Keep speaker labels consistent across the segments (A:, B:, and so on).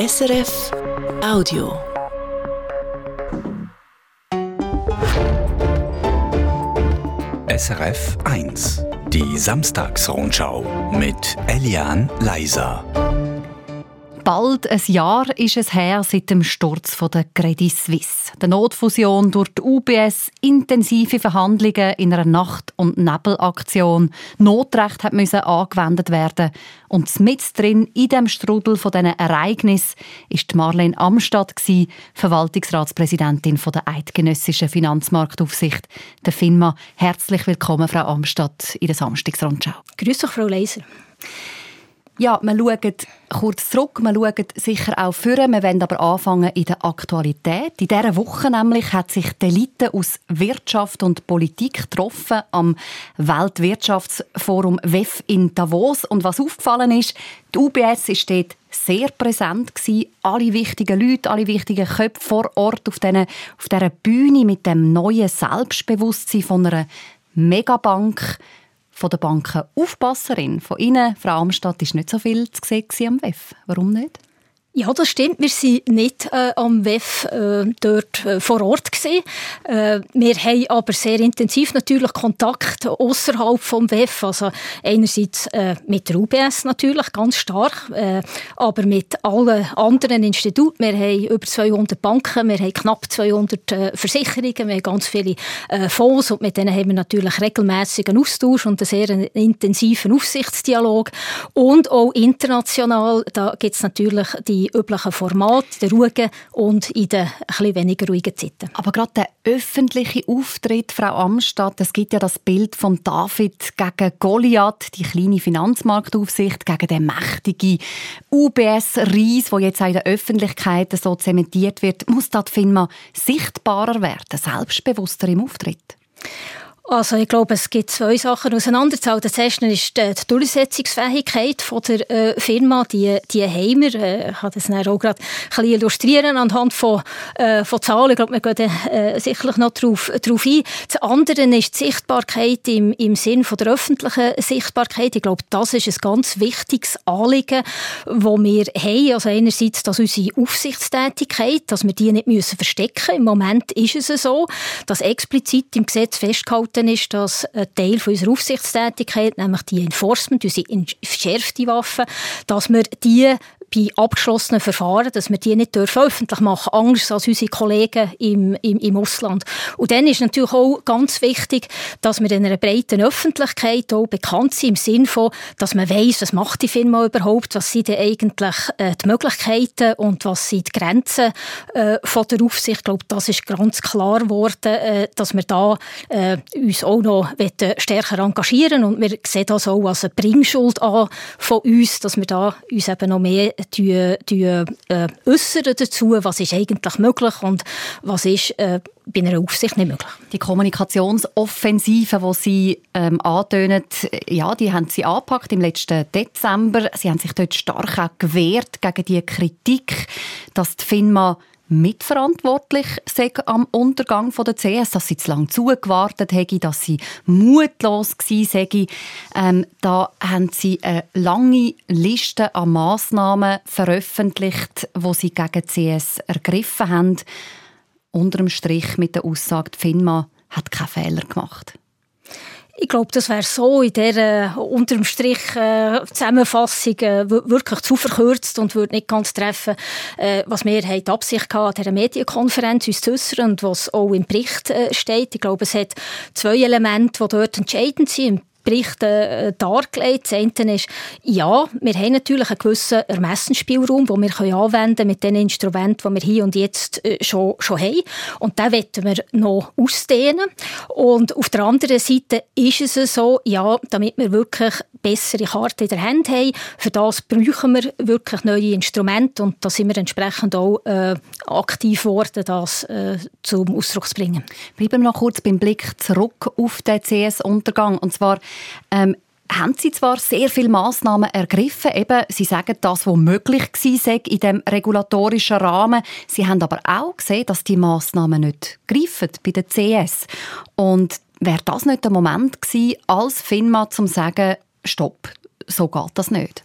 A: SRF Audio.
B: SRF 1. Die Samstagsrundschau mit Elian Leiser.
C: Bald ein Jahr ist es her seit dem Sturz der Credit Suisse. Der Notfusion durch die UBS, intensive Verhandlungen in einer Nacht- und Nebelaktion. Notrecht hat müssen angewendet werden und mit drin in dem Strudel von diesen Ereignissen ist Marlene Amstadt Verwaltungsratspräsidentin der Eidgenössischen Finanzmarktaufsicht, der FINMA. Herzlich willkommen, Frau Amstadt, in der Samstagsrundschau.
D: Grüß dich, Frau Leiser.
C: Ja, wir schauen kurz zurück, wir schauen sicher auch führen. Wir wollen aber anfangen in der Aktualität. In dieser Woche nämlich hat sich die Elite aus Wirtschaft und Politik getroffen am Weltwirtschaftsforum WEF in Davos. Und was aufgefallen ist, die UBS ist dort sehr präsent gewesen. Alle wichtigen Leute, alle wichtigen Köpfe vor Ort auf, diesen, auf dieser Bühne mit dem neuen Selbstbewusstsein von einer Megabank von der Banken Aufpasserin. Von Ihnen, Frau Amstadt, ist nicht so viel zu sehen am WEF. Warum nicht?
D: Ja, das stimmt. Wir sind nicht äh, am WEF äh, dort äh, vor Ort gewesen. Äh, wir haben aber sehr intensiv natürlich Kontakt außerhalb vom WEF. Also einerseits äh, mit der UBS natürlich ganz stark, äh, aber mit allen anderen Instituten. Wir haben über 200 Banken, wir haben knapp 200 äh, Versicherungen, wir haben ganz viele äh, Fonds und mit denen haben wir natürlich regelmäßigen Austausch und einen sehr intensiven Aufsichtsdialog und auch international. Da gibt es natürlich die die üblichen Formate, der ruhigen und in den etwas weniger ruhigen Zeiten.
C: Aber gerade der öffentliche Auftritt, Frau Amstadt, es gibt ja das Bild von David gegen Goliath, die kleine Finanzmarktaufsicht, gegen den mächtigen UBS-Ries, wo jetzt auch in der Öffentlichkeit so zementiert wird. Muss das FINMA sichtbarer werden, selbstbewusster im Auftritt?
D: Also ich glaube, es gibt zwei Sachen auseinanderzuhalten. Das erste ist die Durchsetzungsfähigkeit der äh, Firma. Die, die haben wir. Äh, ich kann das dann auch gerade ein bisschen illustrieren anhand von, äh, von Zahlen. Ich glaube, wir gehen äh, sicherlich noch darauf, darauf ein. Das andere ist die Sichtbarkeit im, im Sinn von der öffentlichen Sichtbarkeit. Ich glaube, das ist ein ganz wichtiges Anliegen, das wir haben. Also einerseits, dass unsere Aufsichtstätigkeit, dass wir die nicht müssen verstecken müssen. Im Moment ist es so, dass explizit im Gesetz festgehalten worden ist, dass ein Teil unserer Aufsichtstätigkeit, nämlich die Enforcement, unsere verschärfte Waffen, dass wir die bei abgeschlossenen Verfahren, dass wir die nicht dürfen öffentlich machen anders als unsere Kollegen im, im, im Ausland. Und dann ist natürlich auch ganz wichtig, dass wir in einer breiten Öffentlichkeit auch bekannt sind, im Sinne von, dass man weiß, was macht die Firma überhaupt, was sind denn eigentlich äh, die Möglichkeiten und was sind die Grenzen äh, von der Aufsicht. Ich glaube, das ist ganz klar geworden, äh, dass wir da äh, uns auch noch stärker engagieren und wir sehen das auch als eine Bringschuld an von uns, dass wir da uns eben noch mehr die, die, äh, äußern dazu, was ist eigentlich möglich und was ist äh, bei einer Aufsicht nicht möglich.
C: Die Kommunikationsoffensive, die Sie ähm, antönen, ja, die haben Sie angepackt im letzten Dezember. Sie haben sich dort stark auch gewehrt gegen die Kritik, dass die FINMA mitverantwortlich sei am Untergang der CS, dass sie zu lange zugewartet hätte, dass sie mutlos gewesen. Ähm, da haben sie eine lange Liste an Massnahmen veröffentlicht, wo sie gegen CS ergriffen haben. Unter dem Strich mit der Aussage, die FINMA hat keinen Fehler gemacht.
D: Ich glaube, das wäre so in dieser äh, unterm Strich äh, Zusammenfassung äh, wirklich zu verkürzt und würde nicht ganz treffen, äh, was wir haben die Absicht gehabt, an dieser Medienkonferenz uns zu äußern und was auch im Bericht äh, steht. Ich glaube, es hat zwei Elemente, die dort entscheidend sind. Berichten äh, dargelegt. Das eine ist, ja, wir haben natürlich einen gewissen Ermessensspielraum, den wir anwenden können mit den Instrumenten, die wir hier und jetzt äh, schon, schon haben. Und den wollen wir noch ausdehnen. Und auf der anderen Seite ist es so, ja, damit wir wirklich bessere Karten in der Hand haben, für das brauchen wir wirklich neue Instrumente und da sind wir entsprechend auch äh, aktiv geworden, das äh, zum Ausdruck zu bringen.
C: Bleiben wir noch kurz beim Blick zurück auf den CS-Untergang. Und zwar ähm, haben Sie zwar sehr viele Massnahmen ergriffen, eben, Sie sagen das, was möglich war in dem regulatorischen Rahmen. Sie haben aber auch gesehen, dass die Massnahmen nicht greifen bei der CS. Und wäre das nicht der Moment gewesen, als FINMA zum sagen, stopp, so geht das nicht?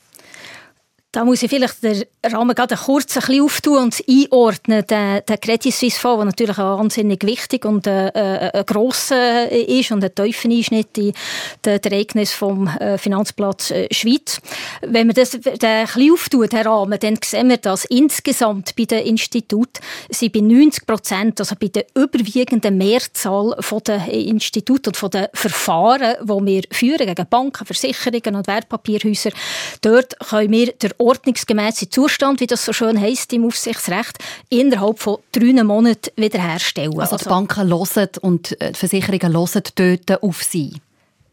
D: Da muss ich vielleicht den Rahmen gerade kurz ein bisschen auftun und einordnen. Der, der Credit Suisse Fonds, der natürlich auch wahnsinnig wichtig und äh, äh, grosser ist und ein tiefer Einschnitt in den Ereignis vom äh, Finanzplatz äh, Schweiz. Wenn man das den ein auftut, den Rahmen, dann sehen wir, dass insgesamt bei den Instituten sind bei 90 Prozent, also bei der überwiegenden Mehrzahl von den Instituten und von den Verfahren, die wir führen gegen Banken, Versicherungen und Wertpapierhäuser, dort können wir der ordnungsgemäße Zustand, wie das so schön heisst im Aufsichtsrecht, innerhalb von drei Monaten wiederherstellen.
C: Also, also die Banken hören und äh, die Versicherungen hören dort auf sie?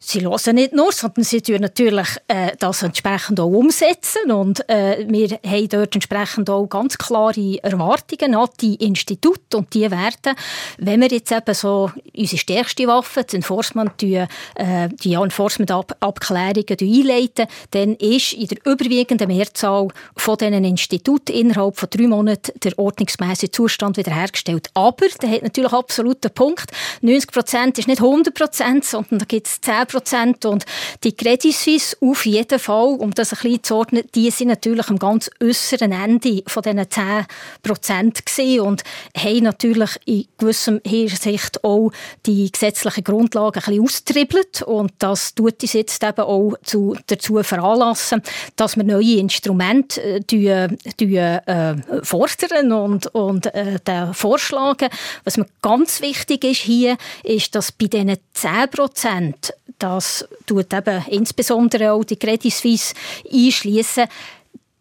D: Sie hören nicht nur, sondern sie tun natürlich äh, das entsprechend auch umsetzen. Und äh, wir haben dort entsprechend auch ganz klare Erwartungen an die Institute. Und die werden, wenn wir jetzt eben so unsere stärkste Waffe, das Enforcement, die, äh, die Enforcement-Abklärungen einleiten, dann ist in der überwiegenden Mehrzahl von diesen Instituten innerhalb von drei Monaten der ordnungsmäßige Zustand wiederhergestellt. Aber, der hat natürlich absolut einen Punkt, 90 Prozent ist nicht 100 Prozent, sondern da gibt es 10 Prozent. Und die Credit Suisse auf jeden Fall, um das ein bisschen zu ordnen, die sind natürlich am ganz äußeren Ende von diesen 10 Prozent und haben natürlich in gewissem Hinsicht auch die gesetzlichen Grundlagen ein bisschen austribbelt. Und das tut uns jetzt eben auch zu, dazu veranlassen, dass wir neue Instrumente äh, die, äh, fordern und, und äh, vorschlagen. Was mir ganz wichtig ist hier, ist, dass bei diesen 10 Prozent das tut eben insbesondere auch die Credit Suisse einschließen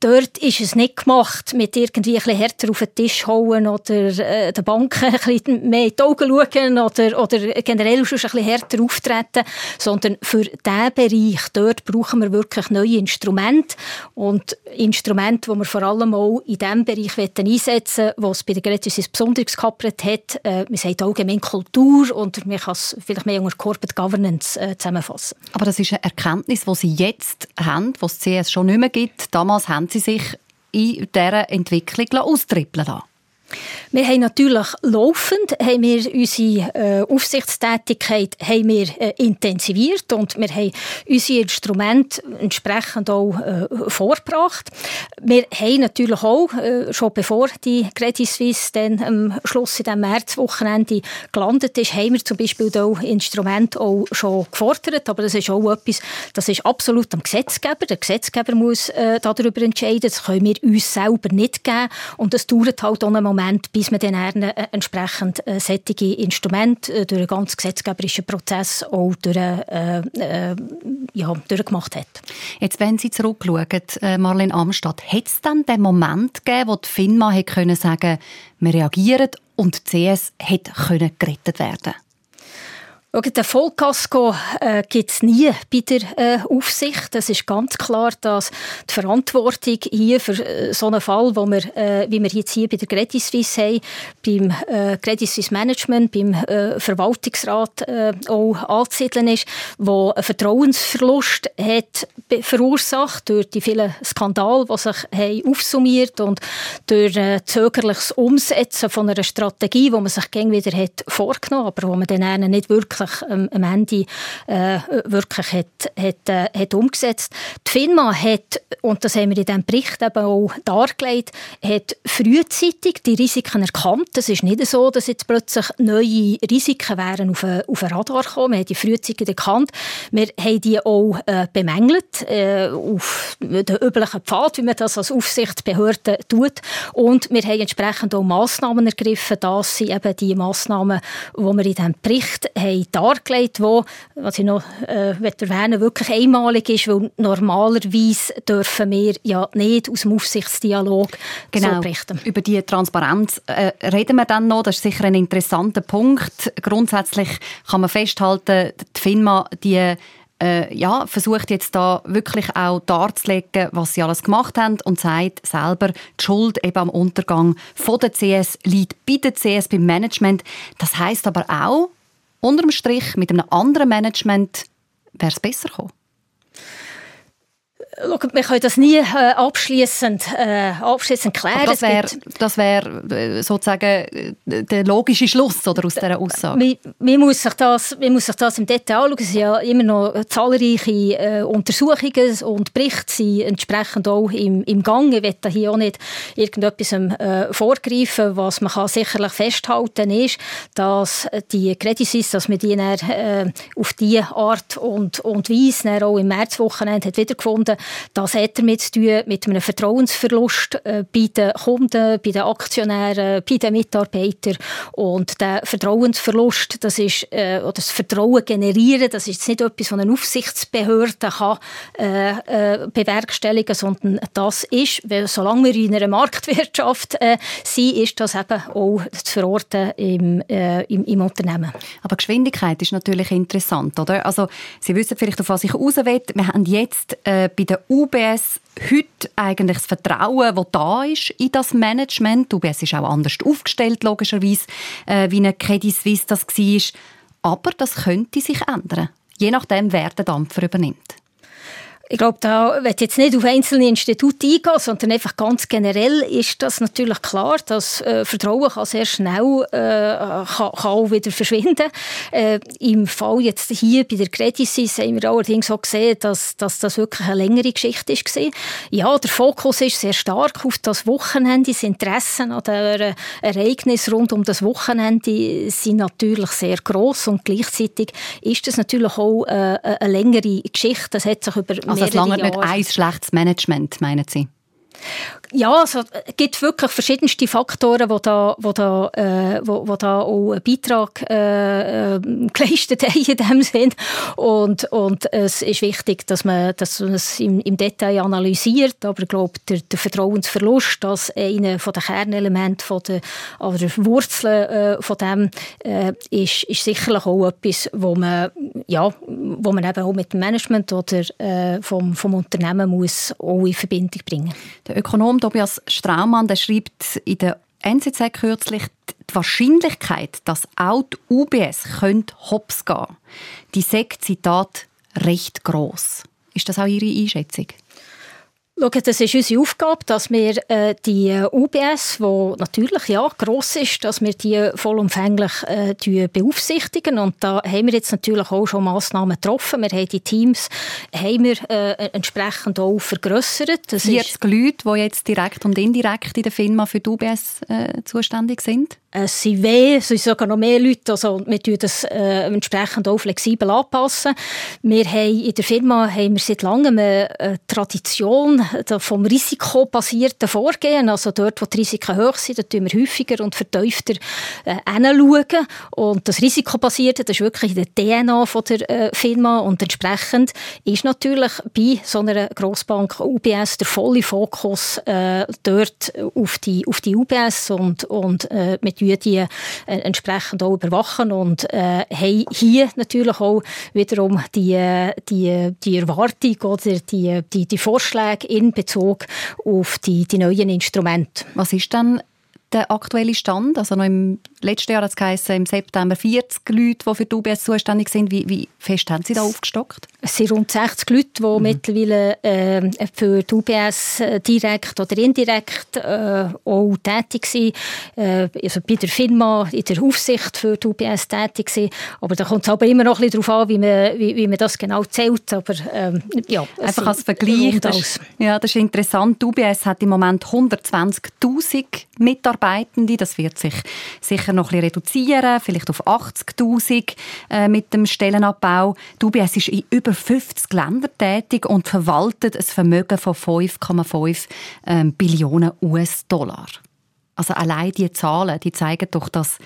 D: dort ist es nicht gemacht, mit irgendwie ein bisschen härter auf den Tisch hauen oder äh, den Banken ein bisschen mehr in die Augen schauen oder, oder generell schon ein bisschen härter auftreten, sondern für diesen Bereich, dort brauchen wir wirklich neue Instrumente und Instrumente, die wir vor allem auch in dem Bereich einsetzen wollen, wo es bei der Gretis besonders gekappert hat. Äh, wir sagen allgemein Kultur und man kann es vielleicht mehr unter Corporate Governance äh, zusammenfassen.
C: Aber das ist eine Erkenntnis, die Sie jetzt haben, die es CS schon nicht mehr gibt. Damals haben Sie sich in dieser Entwicklung austrippeln lassen?
D: Wir haben natürlich laufend haben wir unsere äh, Aufsichtstätigkeit haben wir, äh, intensiviert und wir haben unsere Instrumente entsprechend auch äh, vorgebracht. Wir haben natürlich auch, äh, schon bevor die Credit Suisse dann am Schluss in diesem Märzwochenende gelandet ist, haben wir zum Beispiel auch Instrumente auch schon gefordert, aber das ist auch etwas, das ist absolut am Gesetzgeber. Der Gesetzgeber muss darüber entscheiden, das können wir uns selber nicht geben und das dauert halt auch einen Moment, bis man dann äh, entsprechend äh, solche Instrumente äh, durch einen ganz gesetzgeberischen Prozess auch durch, äh, äh, ja, durchgemacht hat.
C: Jetzt, wenn Sie zurückschauen, äh, Marlene Amstadt, hat es dann den Moment gegeben, wo die FINMA hätte können wir reagieren und die CS hätte gerettet werden
D: den Vollkasko äh, gibt es nie bei der äh, Aufsicht. Es ist ganz klar, dass die Verantwortung hier für äh, so einen Fall, wo wir, äh, wie wir jetzt hier bei der Credit Suisse haben, beim äh, Credit Suisse Management, beim äh, Verwaltungsrat äh, auch anzusiedeln ist, wo ein Vertrauensverlust hat verursacht durch die vielen Skandale, die sich haben aufsummiert und durch äh, zögerliches Umsetzen von einer Strategie, die man sich gegen wieder hat vorgenommen, aber wo man dann nicht wirklich wirklich ähm, am Ende äh, wirklich hat, hat, äh, hat umgesetzt. Die FINMA hat, und das haben wir in diesem Bericht eben auch dargelegt, hat frühzeitig die Risiken erkannt. Es ist nicht so, dass jetzt plötzlich neue Risiken wären auf, ein, auf ein Radar gekommen. Wir haben die frühzeitig erkannt. Wir haben die auch äh, bemängelt äh, auf den üblichen Pfad, wie man das als Aufsichtsbehörde tut. Und wir haben entsprechend auch Massnahmen ergriffen. Das sind eben die Massnahmen, die wir in diesem Bericht haben dargelegt, wo, was ich noch äh, erwähnen wirklich einmalig ist, weil normalerweise dürfen wir ja nicht aus dem Aufsichtsdialog
C: genau.
D: so berichten.
C: Über die Transparenz äh, reden wir dann noch. Das ist sicher ein interessanter Punkt. Grundsätzlich kann man festhalten, die FINMA, die äh, ja, versucht jetzt da wirklich auch darzulegen, was sie alles gemacht haben und sagt selber, die Schuld eben am Untergang von der CS liegt bei der CS, beim Management. Das heißt aber auch, unterm Strich mit einem anderen Management wäre es besser gekommen?
D: Wir können das nie äh, abschließend äh, abschließend klären. Aber
C: das wäre das wär, äh, sozusagen äh, der logische Schluss oder, aus dieser Aussage.
D: Man, man, muss sich das, man muss sich das im Detail anschauen. Es sind ja immer noch zahlreiche äh, Untersuchungen und Berichte sind entsprechend auch im, im Gang. Ich will hier auch nicht irgendetwas äh, vorgreifen. Was man kann sicherlich festhalten ist, dass die Credit Suisse, dass man die dann, äh, auf diese Art und, und Weise auch im Märzwochenende hat wiedergefunden das hat damit zu tun mit einem Vertrauensverlust äh, bei den Kunden, bei den Aktionären, bei den Mitarbeitern. Und der Vertrauensverlust, das ist, äh, oder das Vertrauen generieren, das ist nicht etwas, was eine Aufsichtsbehörde kann, äh, äh, bewerkstelligen sondern das ist, weil solange wir in einer Marktwirtschaft äh, sind, ist das eben auch zu verorten im, äh, im, im Unternehmen.
C: Aber Geschwindigkeit ist natürlich interessant, oder? Also Sie wissen vielleicht, auf was ich raus. Wir haben jetzt äh, bei der UBS heute eigentlich das Vertrauen, das da ist in das Management. Die UBS ist auch anders aufgestellt, logischerweise, äh, wie eine Credit Suisse das war. Aber das könnte sich ändern, je nachdem, wer den Dampfer übernimmt.
D: Ich glaube, da wird jetzt nicht auf einzelne Institute eingehen, sondern einfach ganz generell ist das natürlich klar, dass äh, Vertrauen kann sehr schnell äh, kann, kann auch wieder verschwinden. Äh, Im Fall jetzt hier bei der Credit Suisse haben wir allerdings auch gesehen, dass, dass das wirklich eine längere Geschichte ist gewesen. Ja, der Fokus ist sehr stark auf das Wochenende. Das Interessen an der Ereignis rund um das Wochenende sind natürlich sehr groß und gleichzeitig ist das natürlich auch äh, eine längere Geschichte. Das hat sich über
C: also es lange nicht ein schlechtes Management, meinen Sie?
D: Ja, also, es gibt wirklich verschiedenste Faktoren, die da, wo da, äh, wo, wo da auch einen Beitrag äh, äh, geleistet haben in dem Sinn. Und, und es ist wichtig, dass man, dass man es im, im Detail analysiert. Aber ich glaube, der, der Vertrauensverlust, das einer den Kernelemente von der, oder Wurzeln äh, von dem, äh, ist, ist sicherlich auch etwas, wo man, ja, wo man eben auch mit dem Management oder äh, vom, vom Unternehmen muss auch in Verbindung bringen.
C: Der Ökonom Tobias Straumann der schreibt in der NZZ kürzlich, die Wahrscheinlichkeit, dass auch die UBS könnte hops gehen, die sagt, Zitat, recht groß. Ist das auch Ihre Einschätzung?
D: Schau, das ist unsere Aufgabe, dass wir äh, die UBS, die natürlich ja, gross ist, dass wir die vollumfänglich äh, beaufsichtigen. Und da haben wir jetzt natürlich auch schon Massnahmen getroffen. Wir haben die Teams haben wir, äh, entsprechend auch vergrössert.
C: Das 40 ist Leute, die jetzt direkt und indirekt in der Firma für die UBS äh, zuständig sind?
D: Es sind weh, es sind sogar noch mehr Leute, also wir tun das äh, entsprechend auch flexibel anpassen. Wir haben in der Firma haben wir seit langem eine Tradition vom risikobasierten Vorgehen, also dort, wo die Risiken hoch sind, da tun wir häufiger und vertiefter äh. Und das Risikobasierte, das ist wirklich in der DNA von der äh, Firma und entsprechend ist natürlich bei so einer Grossbank UBS der volle Fokus äh, dort auf die, auf die UBS und, und äh, mit die äh, entsprechend auch überwachen und äh, haben hier natürlich auch wiederum die, die, die Erwartung oder die, die, die Vorschläge in Bezug auf die, die neuen Instrumente.
C: Was ist dann der aktuelle Stand? Also noch im letzten Jahr hat es geheißen, im September 40 Leute, die für die UBS zuständig sind. Wie, wie fest haben Sie da aufgestockt?
D: Es sind rund 60 Leute, die mhm. mittlerweile äh, für die UBS äh, direkt oder indirekt äh, auch tätig sind. Äh, also bei der Firma in der Aufsicht für die UBS tätig sind. Aber da kommt es aber immer noch ein bisschen darauf an, wie man, wie, wie man das genau zählt. Aber ähm, ja,
C: Einfach als Vergleich. Das, ja, das ist interessant. Die UBS hat im Moment 120'000 Mitarbeitende. Das wird sich sicher noch ein reduzieren, vielleicht auf 80'000 äh, mit dem Stellenabbau. UBS ist in über 50 Ländern tätig und verwaltet ein Vermögen von 5,5 ähm, Billionen US-Dollar. Also allein die Zahlen, die zeigen doch, dass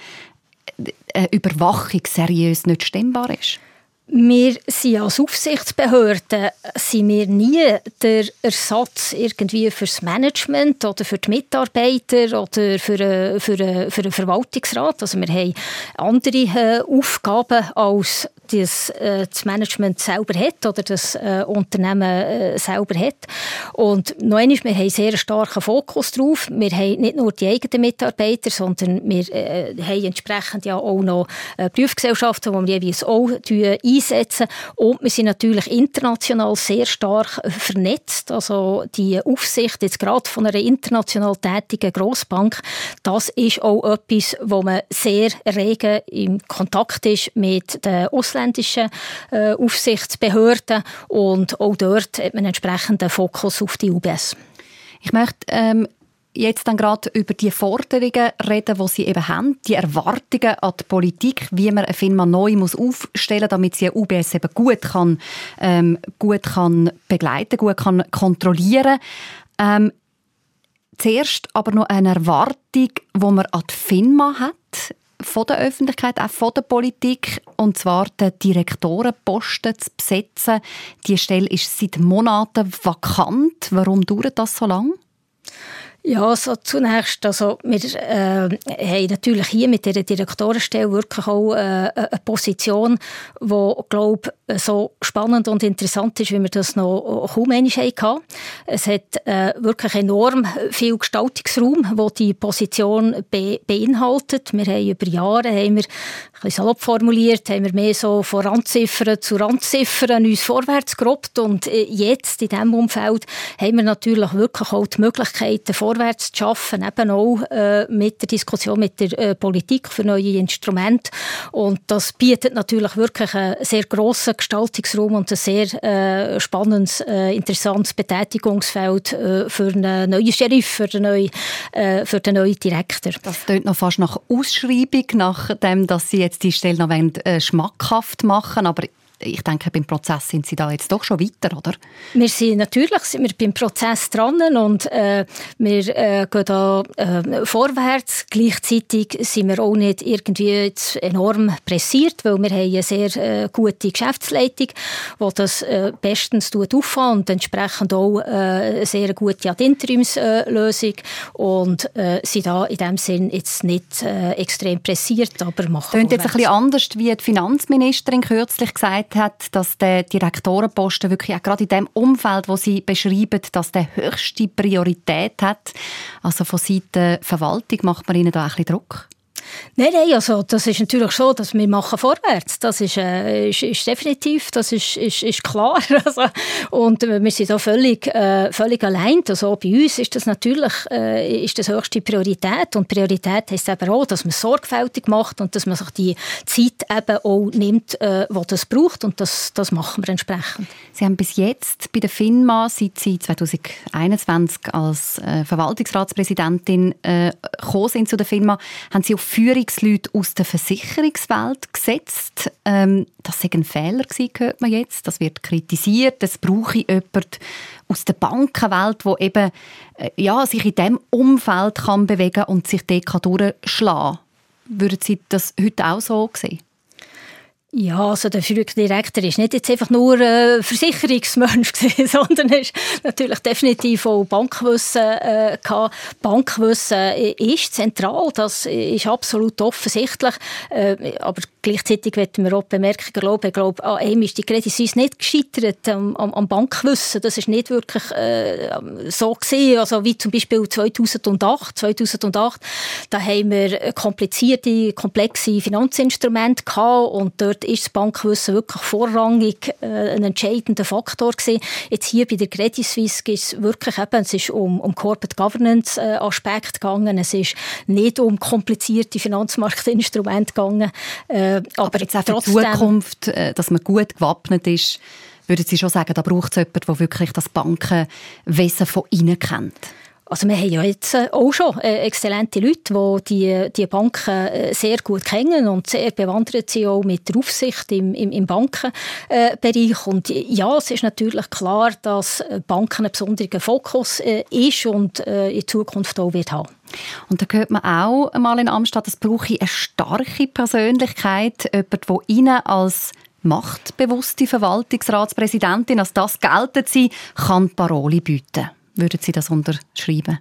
C: eine Überwachung seriös nicht stemmbar ist.
D: Wir sind als Aufsichtsbehörde sind wir nie der Ersatz irgendwie fürs Management oder für die Mitarbeiter oder für, einen, für, einen, für einen Verwaltungsrat. Also wir haben andere äh, Aufgaben als das, äh, das Management selber hat oder das äh, Unternehmen äh, selber hat. Und noch einmal, wir haben einen sehr starken Fokus drauf. Wir haben nicht nur die eigenen Mitarbeiter, sondern wir äh, haben entsprechend ja auch noch äh, Prüfgesellschaften, die wir jeweils auch einsetzen. Und wir sind natürlich international sehr stark vernetzt. Also die Aufsicht jetzt gerade von einer international tätigen Grossbank, das ist auch etwas, wo man sehr rege im Kontakt ist mit den ausländischen äh, Aufsichtsbehörden und auch dort hat man einen entsprechenden Fokus auf die UBS.
C: Ich möchte ähm, jetzt dann gerade über die Forderungen reden, die Sie eben haben, die Erwartungen an die Politik, wie man eine Firma neu muss aufstellen muss, damit sie eine UBS eben gut kann, ähm, gut kann begleiten, gut kann kontrollieren. Ähm, zuerst aber noch eine Erwartung, die man an die FINMA hat von der Öffentlichkeit, auch von der Politik, und zwar den Direktorenposten zu besetzen. Die Stelle ist seit Monaten vakant. Warum dauert das so lange?
D: Ja, also zunächst, also wir äh, haben natürlich hier mit dieser Direktorenstelle wirklich auch äh, eine Position, die, glaube so spannend und interessant ist, wie wir das noch kaum einmal hatten. Es hat äh, wirklich enorm viel Gestaltungsraum, wo die Position be beinhaltet. Wir haben über Jahre, haben wir, ein bisschen salopp formuliert, haben wir mehr so von Randziffern zu Randziffern uns vorwärts gerobbt und äh, jetzt in diesem Umfeld haben wir natürlich wirklich auch die Möglichkeiten, vorwärts zu schaffen, eben auch äh, mit der Diskussion mit der äh, Politik für neue Instrumente. Und das bietet natürlich wirklich einen sehr grossen Gestaltungsraum und ein sehr äh, spannendes, äh, interessantes Betätigungsfeld äh, für einen neuen Sheriff, für den neuen, äh, für neuen Direktor.
C: Das klingt noch fast nach Ausschreibung, nachdem, dass Sie jetzt die Stelle noch wollen, äh, schmackhaft machen aber ich denke, beim Prozess sind Sie da jetzt doch schon weiter, oder?
D: Wir sind natürlich sind wir beim Prozess dran und äh, wir äh, gehen da äh, vorwärts. Gleichzeitig sind wir auch nicht irgendwie jetzt enorm pressiert, weil wir haben eine sehr äh, gute Geschäftsleitung, die das äh, bestens auffahren und entsprechend auch äh, eine sehr gute Interimslösung und sind da in dem Sinn jetzt nicht extrem pressiert, aber machen
C: Klingt jetzt ein bisschen anders, wie die Finanzministerin kürzlich gesagt gesagt hat, dass der Direktorenposten wirklich auch gerade in dem Umfeld, wo Sie beschreiben, dass der höchste Priorität hat. Also von Seiten Verwaltung macht man Ihnen da ein bisschen Druck?
D: Nein, nein, also das ist natürlich so, dass wir machen vorwärts. Das ist, äh, ist, ist definitiv, das ist, ist, ist klar. Also, und wir sind da völlig, äh, völlig allein. Also bei uns ist das natürlich äh, ist das höchste Priorität. Und Priorität heisst eben auch, dass man sorgfältig macht und dass man sich die Zeit eben auch nimmt, äh, die das braucht. Und das, das machen wir entsprechend.
C: Sie haben bis jetzt bei der FINMA, seit Sie 2021 als äh, Verwaltungsratspräsidentin äh, gekommen sind zu der FINMA, haben Sie auf Führungsleute aus der Versicherungswelt gesetzt. Ähm, das sei ein Fehler gewesen, hört man jetzt. Das wird kritisiert. Es brauche jemand aus der Bankenwelt, der eben äh, ja, sich in diesem Umfeld kann bewegen und sich dort durchschlagen kann. Würden Sie das heute auch so sehen?
D: Ja, also der Direktor ist nicht jetzt einfach nur äh, Versicherungsmensch gewesen, sondern ist natürlich definitiv auch Bankwissen äh, gehabt. Bankwissen äh, ist zentral, das ist absolut offensichtlich. Äh, aber gleichzeitig werden wir auch bemerken, glaube, ich glaube, an einem ist die Credit Suisse nicht gescheitert am, am, Bankwissen. Das ist nicht wirklich äh, so gesehen, also wie zum Beispiel 2008. 2008, da haben wir komplizierte, komplexe Finanzinstrumente gehabt und dort ist das Bankwissen wirklich vorrangig äh, ein entscheidender Faktor gewesen. Jetzt hier bei der Credit Suisse geht es wirklich eben, es ist um, um Corporate Governance äh, Aspekt gegangen, es ist nicht um komplizierte Finanzmarktinstrumente gegangen.
C: Äh, aber, aber jetzt auch für die Zukunft, äh, dass man gut gewappnet ist, würden Sie schon sagen, da braucht es jemanden, der wirklich das Bankenwesen von innen kennt?
D: Also wir haben ja jetzt äh, auch schon äh, exzellente Leute, die, die die Banken äh, sehr gut kennen und sehr bewandert sind auch mit der Aufsicht im, im, im Bankenbereich. Und ja, es ist natürlich klar, dass Banken ein besonderer Fokus ist und in Zukunft auch wird haben.
C: Und da hört man auch einmal in Amstatt, es brauche eine starke Persönlichkeit, jemand, der Ihnen als machtbewusste Verwaltungsratspräsidentin, als das gelten sie, kann Parole bieten. Würden Sie das unterschreiben?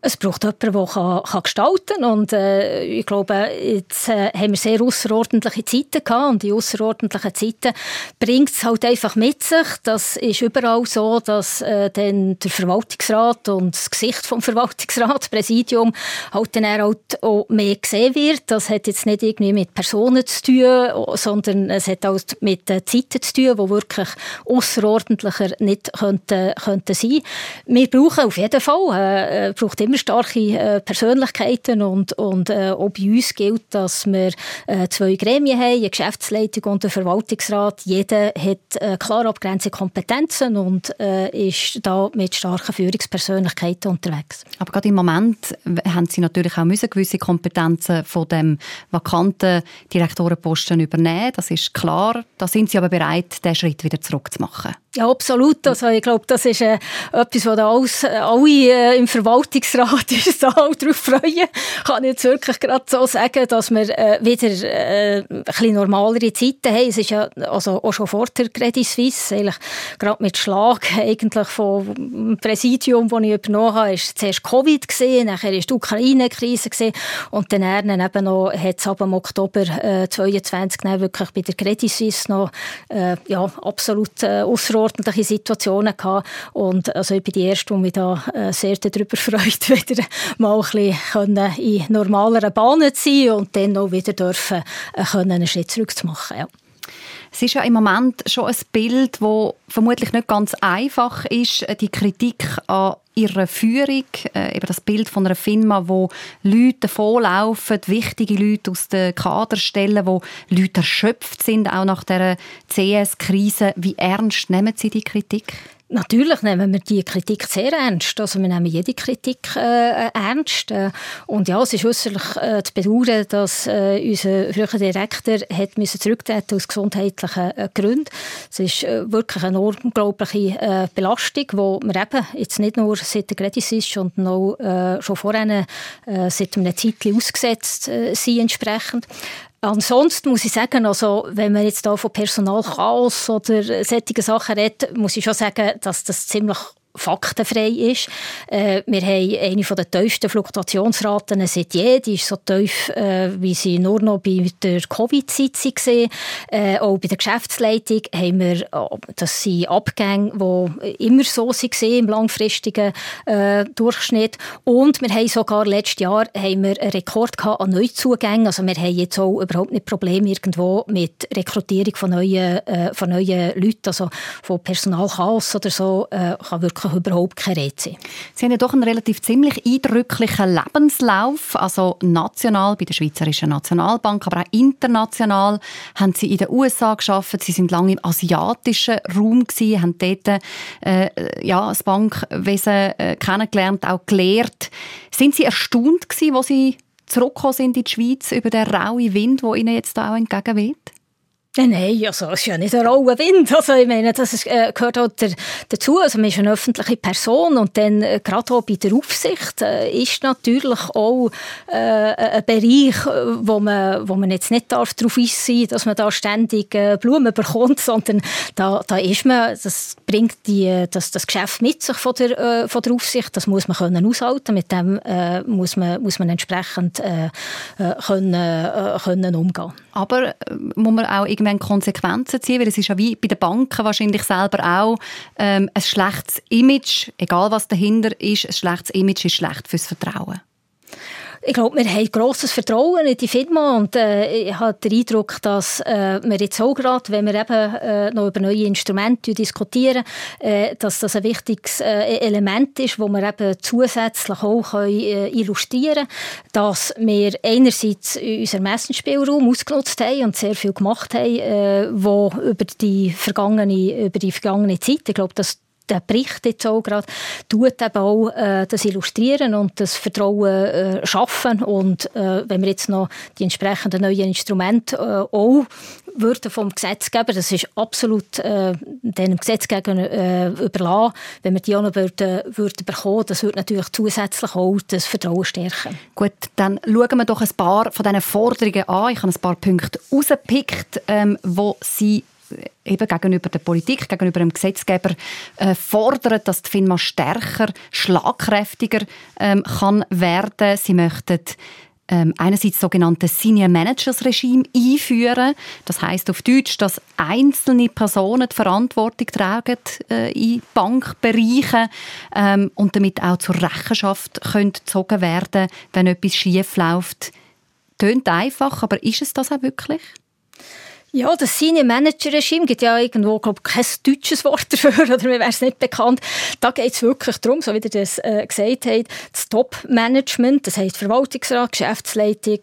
D: Es braucht jemanden, der kann, kann gestalten kann. Und äh, ich glaube, jetzt äh, haben wir sehr außerordentliche Zeiten gehabt. Und die außerordentlichen Zeiten bringt es halt einfach mit sich. Das ist überall so, dass äh, dann der Verwaltungsrat und das Gesicht vom Verwaltungsrat, das Präsidium, halt dann halt auch mehr gesehen wird. Das hat jetzt nicht irgendwie mit Personen zu tun, sondern es hat auch mit den Zeiten zu tun, die wirklich außerordentlicher nicht könnten, könnten sein. Wir brauchen auf jeden Fall, äh, braucht immer starke äh, Persönlichkeiten und, und äh, auch bei uns gilt, dass wir äh, zwei Gremien haben, eine Geschäftsleitung und einen Verwaltungsrat. Jeder hat äh, klar abgrenzte Kompetenzen und äh, ist da mit starken Führungspersönlichkeiten unterwegs.
C: Aber gerade im Moment haben Sie natürlich auch müssen gewisse Kompetenzen von dem vakanten Direktorenposten übernehmen. Das ist klar. Da sind Sie aber bereit, den Schritt wieder zurückzumachen.
D: Ja, absolut. Also ich glaube, das ist äh, etwas, was alles, äh, alle äh, im Verwaltungsrat ist da auch darauf freuen. Kann ich jetzt wirklich gerade so sagen, dass wir äh, wieder äh, ein bisschen normalere Zeiten haben. Es ist ja also auch schon vor der Credit Suisse, eigentlich gerade mit Schlag eigentlich vom Präsidium, das ich übernommen habe, ist zuerst Covid gesehen, nachher ist die Ukraine-Krise und dann eben noch hat es ab im Oktober äh, 22 wirklich bei der Credit Suisse noch äh, ja, absolut äh, außerordentliche Situationen gehabt. Und also ich bin die Erste, die mich da äh, sehr darüber freut, wieder mal ein bisschen in normaleren Bahnen zu sein und dann auch wieder dürfen, äh, einen Schritt zurück zu machen. Ja.
C: Es ist ja im Moment schon ein Bild, das vermutlich nicht ganz einfach ist, die Kritik an ihrer Führung, äh, eben das Bild von einer Firma, wo Leute davonlaufen, wichtige Leute aus den Kaderstellen, wo Leute erschöpft sind, auch nach der CS-Krise. Wie ernst nehmen Sie die Kritik?
D: Natürlich nehmen wir die Kritik sehr ernst. Also wir nehmen jede Kritik äh, ernst. Äh, und ja, es ist äußerlich äh, zu bedauern, dass äh, unser früherer Direktor hat müssen zurücktreten aus gesundheitlichen äh, Gründen. Es ist äh, wirklich eine unglaubliche äh, Belastung, die wir eben jetzt nicht nur seit der Credit ist, sondern auch äh, schon vorher äh, seit einem Zeitchen ausgesetzt äh, sind entsprechend. Ansonsten muss ich sagen, also, wenn man jetzt da von Personalchaos oder solche Sachen redet, muss ich schon sagen, dass das ziemlich faktenfrei ist. Äh, wir haben eine der tiefsten Fluktuationsraten seit je. Die ist so tief, äh, wie sie nur noch bei der Covid-Zeit waren. Äh, auch bei der Geschäftsleitung haben wir, äh, das sind Abgänge, die immer so waren im langfristigen äh, Durchschnitt. Und wir haben sogar letztes Jahr haben wir einen Rekord an Neuzugängen. Also wir haben jetzt auch überhaupt nicht Probleme irgendwo mit Rekrutierung von neuen, äh, von neuen Leuten, also von Personalchaos oder so, äh, kann wirklich wirklich überhaupt keine Rede.
C: Sie haben ja doch einen relativ ziemlich eindrücklichen Lebenslauf, also national bei der Schweizerischen Nationalbank, aber auch international haben Sie in den USA geschafft. Sie sind lange im asiatischen Raum gewesen, haben dort äh, ja, das Bankwesen äh, kennengelernt, auch gelehrt. Sind Sie erstaunt gewesen, wo Sie zurückgekommen sind in die Schweiz über den rauen Wind, der Ihnen jetzt auch entgegenweht?
D: Nein, also es ist ja nicht ein rauer Wind. Also ich meine, das ist, äh, gehört auch der, dazu. Also man ist eine öffentliche Person und dann äh, gerade auch bei der Aufsicht äh, ist natürlich auch äh, ein Bereich, äh, wo man, wo man jetzt nicht darf darauf sein dass man da ständig äh, Blumen bekommt, sondern da, da ist man, das bringt die, das, das Geschäft mit sich von der, von der Aufsicht. Das muss man können aushalten. Mit dem muss, man, muss man entsprechend können, können umgehen.
C: Aber muss man auch irgendwann Konsequenzen ziehen? Weil es ist ja wie bei den Banken wahrscheinlich selber auch ähm, ein schlechtes Image, egal was dahinter ist, ein schlechtes Image ist schlecht fürs Vertrauen.
D: Ich glaube, wir haben grosses Vertrauen in die Firma und äh, ich habe den Eindruck, dass äh, wir jetzt auch gerade, wenn wir eben äh, noch über neue Instrumente diskutieren, äh, dass das ein wichtiges äh, Element ist, wo wir eben zusätzlich auch können, äh, illustrieren können, dass wir einerseits unseren Messenspielraum ausgenutzt haben und sehr viel gemacht haben, äh, wo über die vergangene, über die vergangene Zeit, ich glaube, dass der Bericht jetzt auch gerade, tut eben auch äh, das Illustrieren und das Vertrauen äh, schaffen. Und äh, wenn wir jetzt noch die entsprechenden neuen Instrumente äh, auch würden vom Gesetzgeber, das ist absolut äh, dem Gesetzgeber äh, überlassen, wenn wir die auch noch würden, würden bekommen, das würde natürlich zusätzlich auch das Vertrauen stärken.
C: Gut, dann schauen wir doch ein paar von diesen Forderungen an. Ich habe ein paar Punkte rausgepickt, ähm, wo Sie eben gegenüber der Politik, gegenüber dem Gesetzgeber äh, fordern, dass die FINMA stärker, schlagkräftiger ähm, kann werden. Sie möchten ähm, einerseits sogenannte Senior Managers Regime einführen. Das heißt auf Deutsch, dass einzelne Personen die Verantwortung tragen äh, in Bankbereichen ähm, und damit auch zur Rechenschaft können gezogen werden, wenn etwas schief läuft. Tönt einfach, aber ist es das auch wirklich?
D: Ja, das Senior Manager Regime gibt ja irgendwo, glaube ich, kein deutsches Wort dafür, oder mir wäre es nicht bekannt. Da geht es wirklich darum, so wie ihr das äh, gesagt habt, das Top-Management, das heisst Verwaltungsrat, Geschäftsleitung,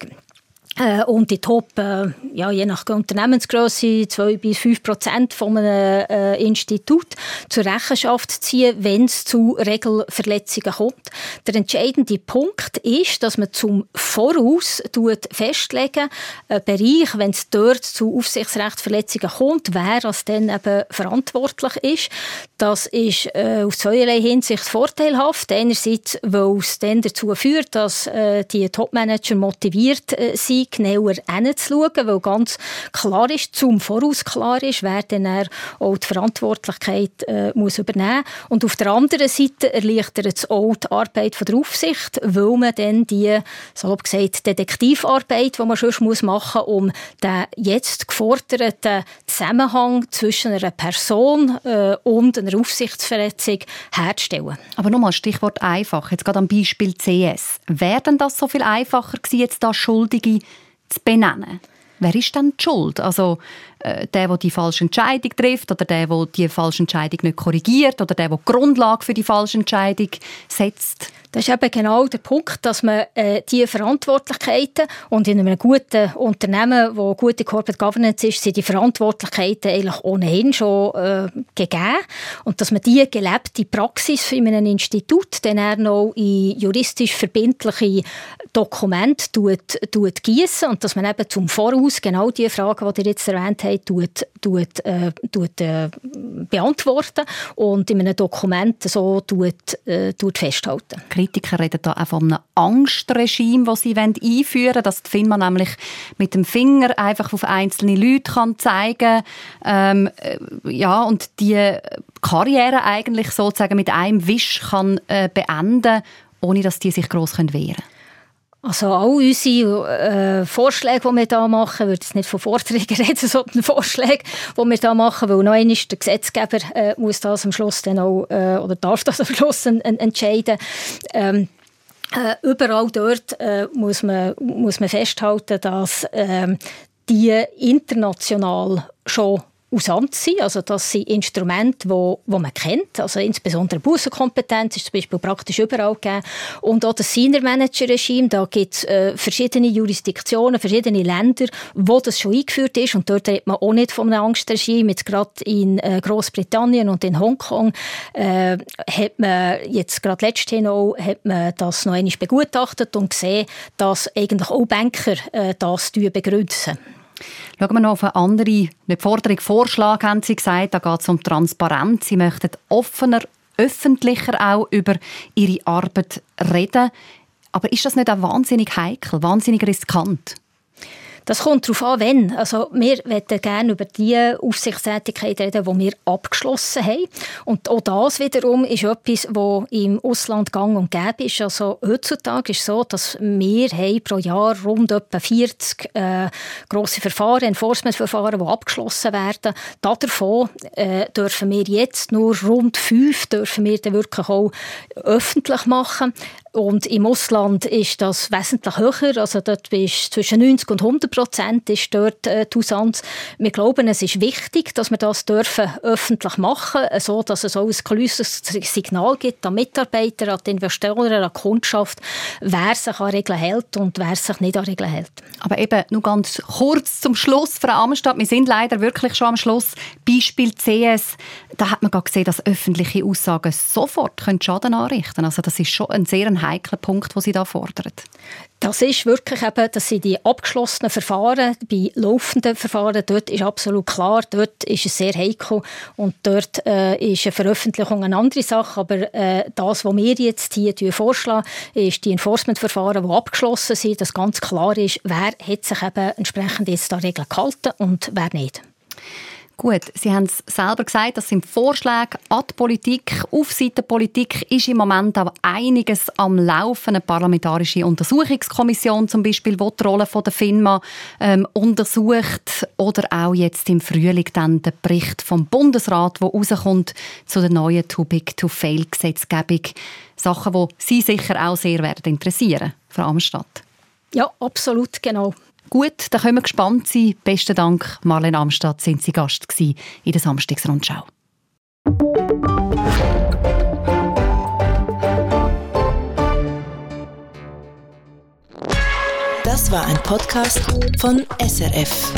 D: und die Top, äh, ja, je nach Unternehmensgröße, 2 bis 5 Prozent von einem äh, Institut zur Rechenschaft ziehen, wenn es zu Regelverletzungen kommt. Der entscheidende Punkt ist, dass man zum Voraus festlegen, einen Bereich, wenn es dort zu Aufsichtsrechtsverletzungen kommt, wer als dann eben verantwortlich ist. Das ist äh, aus zweierlei Hinsicht vorteilhaft. Einerseits, weil es dann dazu führt, dass äh, die Topmanager motiviert äh, sind, genauer hinzuschauen, weil ganz klar ist, zum Voraus klar ist, wer dann auch die Verantwortlichkeit äh, muss übernehmen muss. Und auf der anderen Seite erleichtert es auch die Arbeit von der Aufsicht, weil man dann die, so gesagt, Detektivarbeit, die man schon machen muss, um den jetzt geforderten Zusammenhang zwischen einer Person äh, und einer Aufsichtsverletzung herzustellen.
C: Aber nochmal Stichwort einfach, jetzt gerade am Beispiel CS. Wäre denn das so viel einfacher gewesen, jetzt da Schuldige zu benennen. Wer ist dann die Schuld? Also äh, der, der die falsche Entscheidung trifft oder der, der die falsche Entscheidung nicht korrigiert oder der, der die Grundlage für die falsche Entscheidung setzt?
D: Das ist eben genau der Punkt, dass man äh, diese Verantwortlichkeiten und in einem guten Unternehmen, wo gute Corporate Governance ist, sind die Verantwortlichkeiten eigentlich ohnehin schon äh, gegeben und dass man diese gelebte Praxis in einem Institut dann auch noch in juristisch verbindliche Dokumente tut, tut gießen und dass man eben zum Voraus genau die Fragen, die ihr jetzt erwähnt habt, tut, tut, äh, tut äh, beantworten und in einem Dokument so tut, äh, tut festhalten.
C: Kritiker reden da auch von einem Angstregime, das sie einführen wollen, dass die FINMA nämlich mit dem Finger einfach auf einzelne Leute kann zeigen ähm, äh, ja, und die Karriere eigentlich sozusagen mit einem Wisch kann äh, beenden, ohne dass die sich gross wehren können.
D: Also all unsere äh, Vorschläge, die wir hier machen, würde jetzt nicht von Vorträgen reden, sondern Vorschläge, die wir hier machen, weil noch einmal der Gesetzgeber äh, muss das am Schluss dann auch, äh, oder darf das am Schluss en, en, entscheiden. Ähm, äh, überall dort äh, muss, man, muss man festhalten, dass ähm, die international schon usant sind. Also das sind Instrumente, wo, wo man kennt. Also insbesondere Bussenkompetenz ist zum Beispiel praktisch überall gegeben. Und auch das Senior Manager Regime, da gibt es äh, verschiedene Jurisdiktionen, verschiedene Länder, wo das schon eingeführt ist. Und dort redet man auch nicht einem Angstregime. Jetzt gerade in äh, Großbritannien und in Hongkong äh, hat man jetzt gerade letzthin auch hat man das noch einmal begutachtet und gesehen, dass eigentlich auch Banker äh, das begründen.
C: Schauen wir noch auf eine andere eine Forderung, Vorschlag, haben Sie gesagt. Da geht es um Transparenz. Sie möchten offener, öffentlicher auch über Ihre Arbeit reden. Aber ist das nicht auch wahnsinnig heikel, wahnsinnig riskant?
D: Das kommt darauf an, wenn. Also wir möchten gerne über die Aufsichtstätigkeit reden, die wir abgeschlossen haben. Und auch das wiederum ist etwas, das im Ausland gang und gäbe ist. Also heutzutage ist es so, dass wir haben pro Jahr rund etwa 40 äh, grosse Verfahren, Enforcement-Verfahren, die abgeschlossen werden. Davon äh, dürfen wir jetzt nur rund fünf dürfen wir dann wirklich auch öffentlich machen. Und im Ausland ist das wesentlich höher. Also dort ist zwischen 90 und 100 Prozent ist dort äh, die Usanz. Wir glauben, es ist wichtig, dass wir das dürfen öffentlich machen, so dass es auch ein klares Signal gibt an Mitarbeiter, an Investoren, an die Kundschaft, wer sich an Regeln hält und wer sich nicht an Regeln hält.
C: Aber eben nur ganz kurz zum Schluss, Frau Amstadt, wir sind leider wirklich schon am Schluss. Beispiel CS, da hat man gesehen, dass öffentliche Aussagen sofort Schaden anrichten können. Also das ist schon ein sehr heikler Punkt, den Sie da fordern.
D: Das ist wirklich eben, das sind die abgeschlossenen Verfahren. Bei laufenden Verfahren, dort ist absolut klar, dort ist es sehr heikel und dort äh, ist eine Veröffentlichung eine andere Sache. Aber äh, das, was wir jetzt hier vorschlagen, ist die Enforcement-Verfahren, die abgeschlossen sind, dass ganz klar ist, wer hat sich eben entsprechend jetzt da Regeln gehalten und wer nicht.
C: Gut, Sie haben es selber gesagt, das sind Vorschläge an die Politik. Auf Seite Politik ist im Moment auch einiges am Laufen. Eine parlamentarische Untersuchungskommission zum Beispiel, die die Rolle der FINMA ähm, untersucht. Oder auch jetzt im Frühling dann der Bericht vom Bundesrat, der rauskommt zu der neuen Too-Big-to-Fail-Gesetzgebung. Sachen, die Sie sicher auch sehr werden interessieren, Frau Amstadt.
D: Ja, absolut, genau.
C: Gut, dann können wir gespannt sein. Besten Dank, Marlene Amstadt, sind Sie Gast in der Samstagsrundschau.
A: Das war ein Podcast von SRF.